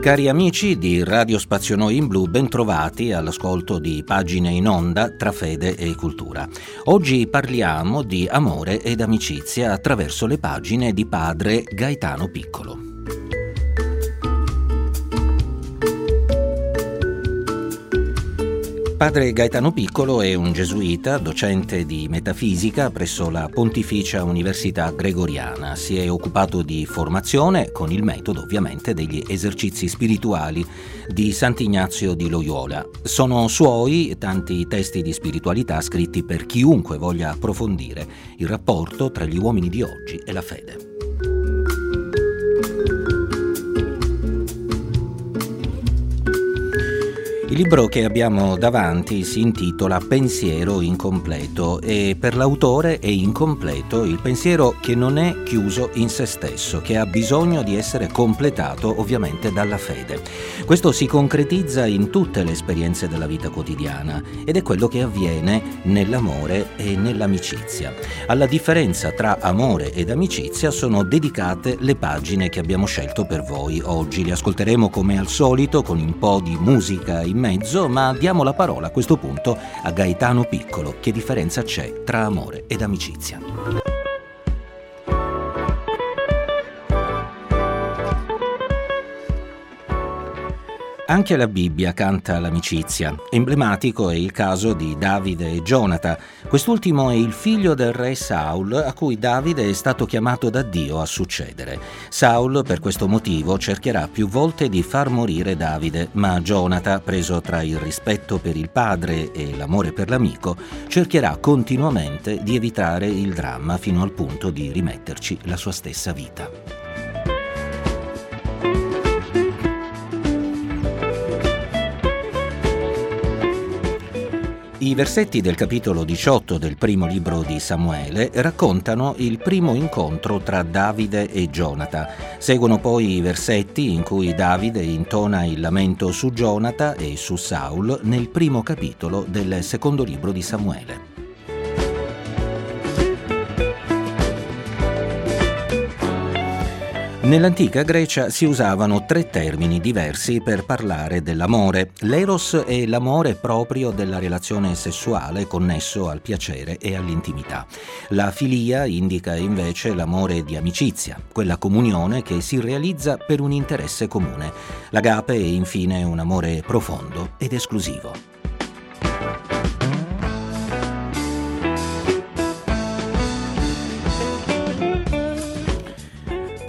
Cari amici di Radio Spazio Noi in Blu, bentrovati all'ascolto di Pagine in onda tra fede e cultura. Oggi parliamo di amore ed amicizia attraverso le pagine di padre Gaetano Piccolo. Padre Gaetano Piccolo è un gesuita, docente di metafisica presso la Pontificia Università Gregoriana. Si è occupato di formazione con il metodo ovviamente degli esercizi spirituali di Sant'Ignazio di Loyola. Sono suoi tanti testi di spiritualità scritti per chiunque voglia approfondire il rapporto tra gli uomini di oggi e la fede. Il libro che abbiamo davanti si intitola Pensiero incompleto e per l'autore è incompleto il pensiero che non è chiuso in se stesso, che ha bisogno di essere completato ovviamente dalla fede. Questo si concretizza in tutte le esperienze della vita quotidiana ed è quello che avviene nell'amore e nell'amicizia. Alla differenza tra amore ed amicizia sono dedicate le pagine che abbiamo scelto per voi oggi. Le ascolteremo come al solito con un po' di musica in mezzo, ma diamo la parola a questo punto a Gaetano Piccolo. Che differenza c'è tra amore ed amicizia? Anche la Bibbia canta l'amicizia. Emblematico è il caso di Davide e Jonathan. Quest'ultimo è il figlio del re Saul a cui Davide è stato chiamato da Dio a succedere. Saul per questo motivo cercherà più volte di far morire Davide, ma Jonathan, preso tra il rispetto per il padre e l'amore per l'amico, cercherà continuamente di evitare il dramma fino al punto di rimetterci la sua stessa vita. I versetti del capitolo 18 del primo libro di Samuele raccontano il primo incontro tra Davide e Gionata. Seguono poi i versetti in cui Davide intona il lamento su Gionata e su Saul nel primo capitolo del secondo libro di Samuele. Nell'antica Grecia si usavano tre termini diversi per parlare dell'amore. L'eros è l'amore proprio della relazione sessuale connesso al piacere e all'intimità. La filia indica invece l'amore di amicizia, quella comunione che si realizza per un interesse comune. L'agape è infine un amore profondo ed esclusivo.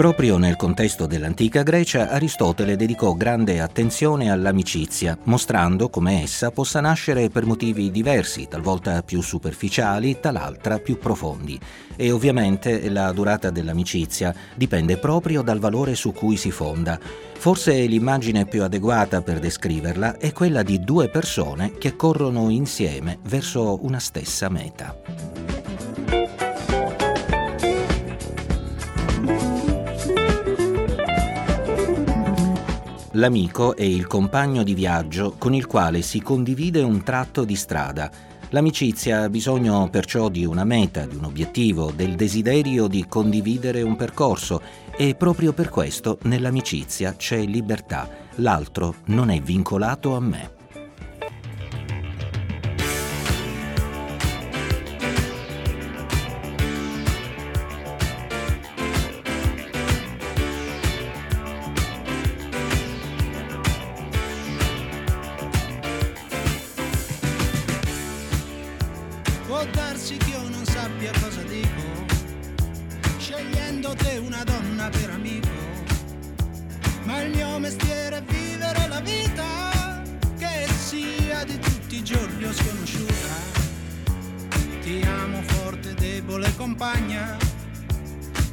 Proprio nel contesto dell'antica Grecia, Aristotele dedicò grande attenzione all'amicizia, mostrando come essa possa nascere per motivi diversi, talvolta più superficiali, tal'altra più profondi. E ovviamente la durata dell'amicizia dipende proprio dal valore su cui si fonda. Forse l'immagine più adeguata per descriverla è quella di due persone che corrono insieme verso una stessa meta. L'amico è il compagno di viaggio con il quale si condivide un tratto di strada. L'amicizia ha bisogno perciò di una meta, di un obiettivo, del desiderio di condividere un percorso e proprio per questo nell'amicizia c'è libertà. L'altro non è vincolato a me.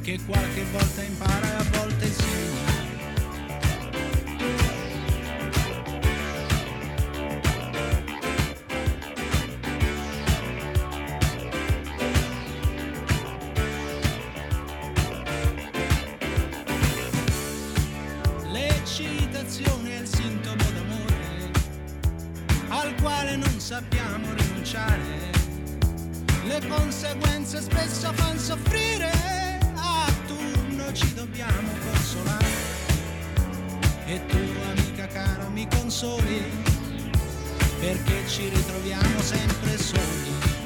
che qualche volta impara e a volte insegna. Consolare. E tu, amica cara, mi consoli, perché ci ritroviamo sempre soli.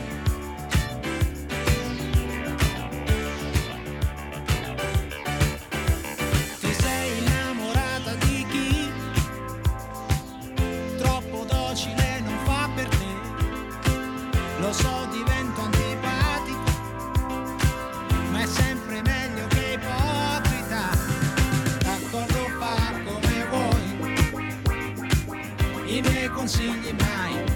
i miei consigli mai.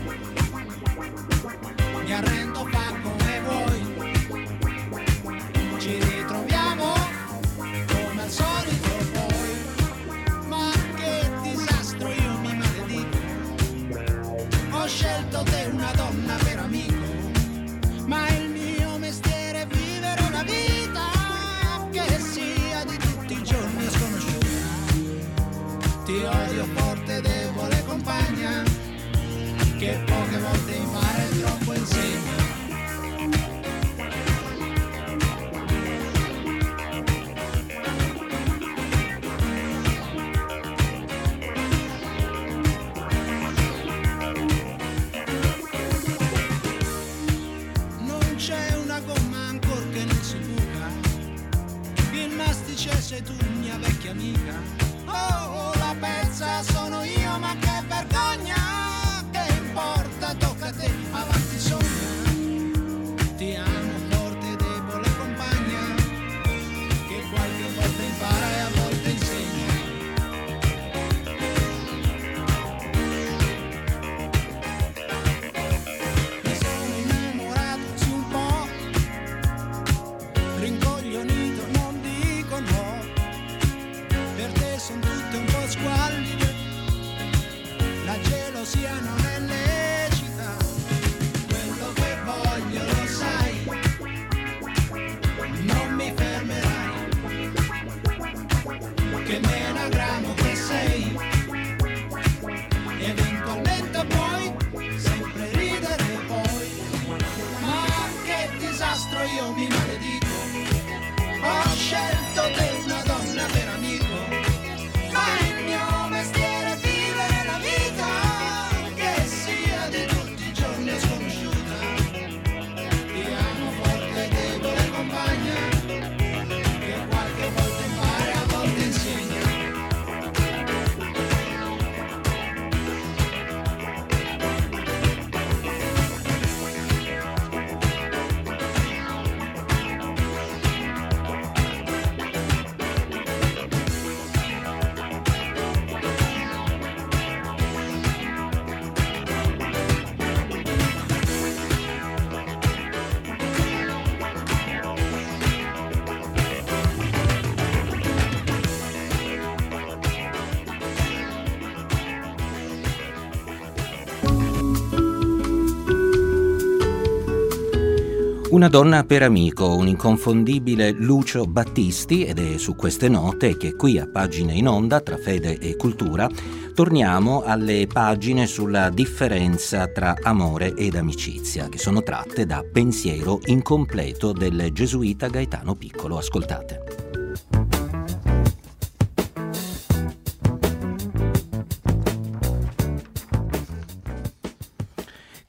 Una donna per amico, un inconfondibile Lucio Battisti ed è su queste note che qui a Pagine in Onda tra fede e cultura torniamo alle pagine sulla differenza tra amore ed amicizia che sono tratte da Pensiero incompleto del gesuita Gaetano Piccolo. Ascoltate.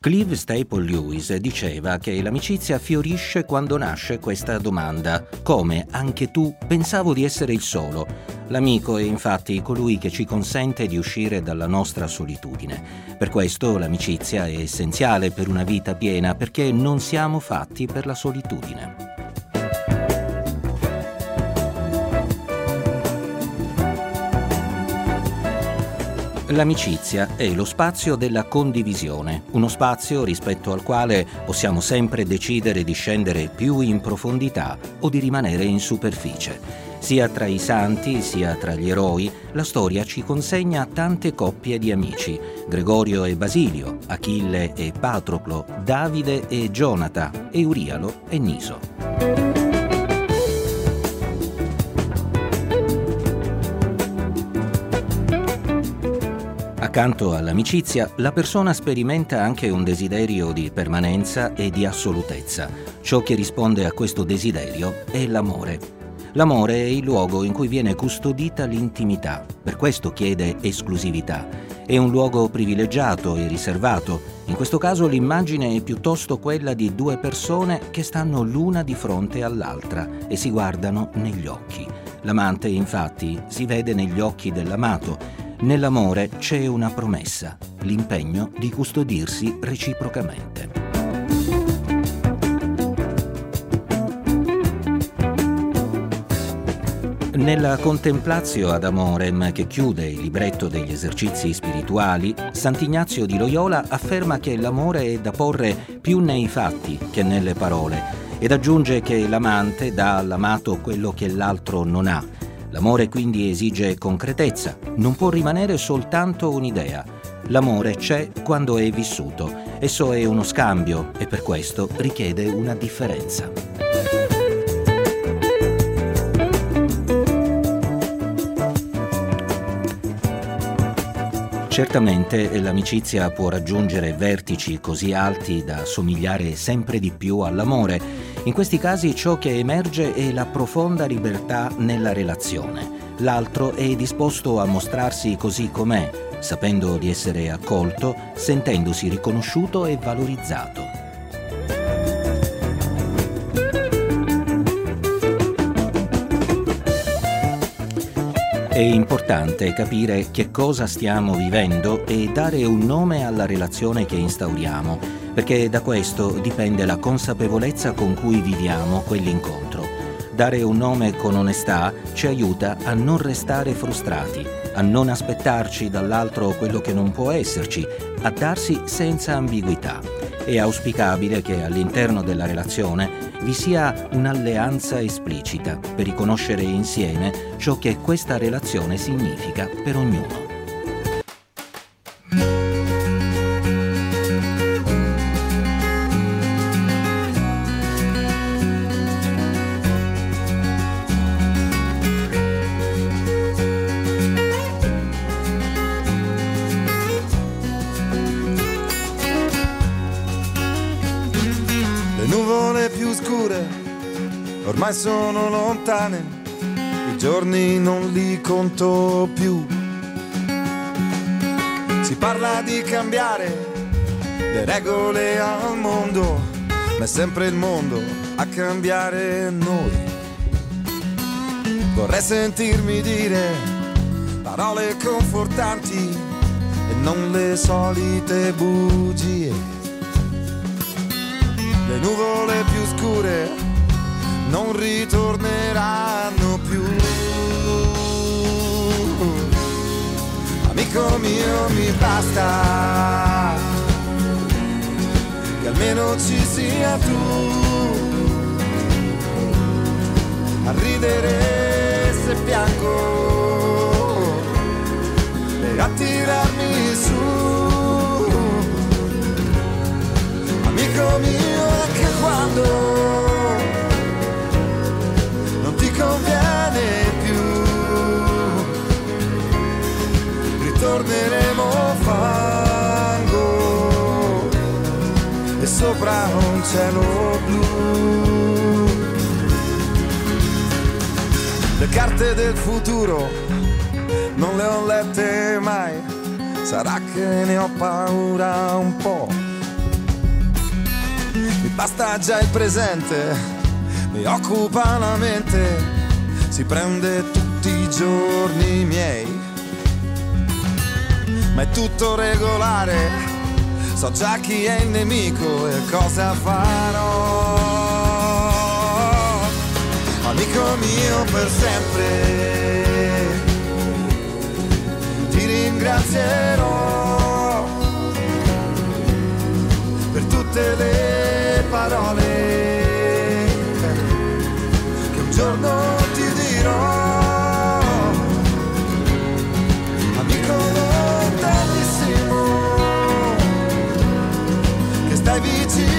Clive Staple Lewis diceva che l'amicizia fiorisce quando nasce questa domanda. Come anche tu pensavo di essere il solo. L'amico è infatti colui che ci consente di uscire dalla nostra solitudine. Per questo l'amicizia è essenziale per una vita piena perché non siamo fatti per la solitudine. L'amicizia è lo spazio della condivisione, uno spazio rispetto al quale possiamo sempre decidere di scendere più in profondità o di rimanere in superficie. Sia tra i santi sia tra gli eroi, la storia ci consegna tante coppie di amici, Gregorio e Basilio, Achille e Patroclo, Davide e Gionata, Eurialo e Niso. Accanto all'amicizia, la persona sperimenta anche un desiderio di permanenza e di assolutezza. Ciò che risponde a questo desiderio è l'amore. L'amore è il luogo in cui viene custodita l'intimità, per questo chiede esclusività. È un luogo privilegiato e riservato. In questo caso l'immagine è piuttosto quella di due persone che stanno l'una di fronte all'altra e si guardano negli occhi. L'amante infatti si vede negli occhi dell'amato Nell'amore c'è una promessa, l'impegno di custodirsi reciprocamente. Nella Contemplatio ad Amorem, che chiude il libretto degli esercizi spirituali, Sant'Ignazio di Loyola afferma che l'amore è da porre più nei fatti che nelle parole ed aggiunge che l'amante dà all'amato quello che l'altro non ha L'amore quindi esige concretezza, non può rimanere soltanto un'idea. L'amore c'è quando è vissuto, esso è uno scambio e per questo richiede una differenza. Certamente l'amicizia può raggiungere vertici così alti da somigliare sempre di più all'amore. In questi casi ciò che emerge è la profonda libertà nella relazione. L'altro è disposto a mostrarsi così com'è, sapendo di essere accolto, sentendosi riconosciuto e valorizzato. È importante capire che cosa stiamo vivendo e dare un nome alla relazione che instauriamo, perché da questo dipende la consapevolezza con cui viviamo quell'incontro. Dare un nome con onestà ci aiuta a non restare frustrati, a non aspettarci dall'altro quello che non può esserci, a darsi senza ambiguità. È auspicabile che all'interno della relazione vi sia un'alleanza esplicita per riconoscere insieme ciò che questa relazione significa per ognuno. Sono lontane, i giorni non li conto più. Si parla di cambiare le regole al mondo, ma è sempre il mondo a cambiare noi. Vorrei sentirmi dire parole confortanti e non le solite bugie. Le nuvole più scure non ritorneranno più. Amico mio mi basta che almeno ci sia tu a ridere se piango e a tirarmi su. Amico mio anche quando Ritorneremo fango e sopra un cielo blu. Le carte del futuro non le ho lette mai, sarà che ne ho paura un po'. Mi basta già il presente mi occupa la mente, si prende tutti i giorni miei. Ma è tutto regolare, so già chi è il nemico e cosa farò. Amico mio per sempre, ti ringrazierò per tutte le parole che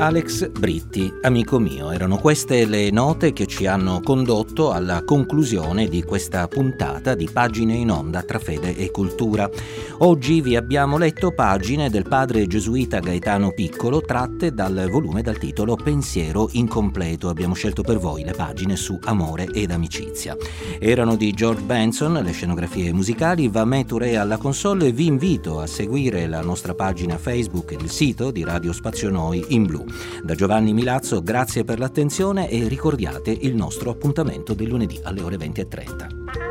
Alex Britti, amico mio, erano queste le note che ci hanno condotto alla conclusione di questa puntata di Pagine in Onda tra fede e cultura. Oggi vi abbiamo letto pagine del padre gesuita Gaetano Piccolo tratte dal volume dal titolo Pensiero incompleto. Abbiamo scelto per voi le pagine su amore ed amicizia. Erano di George Benson le scenografie musicali, Vamè Touré alla console e vi invito a seguire la nostra pagina Facebook ed il sito di Radio Spazio Noi in blu. Da Giovanni Milazzo grazie per l'attenzione e ricordiate il nostro appuntamento del lunedì alle ore 20.30.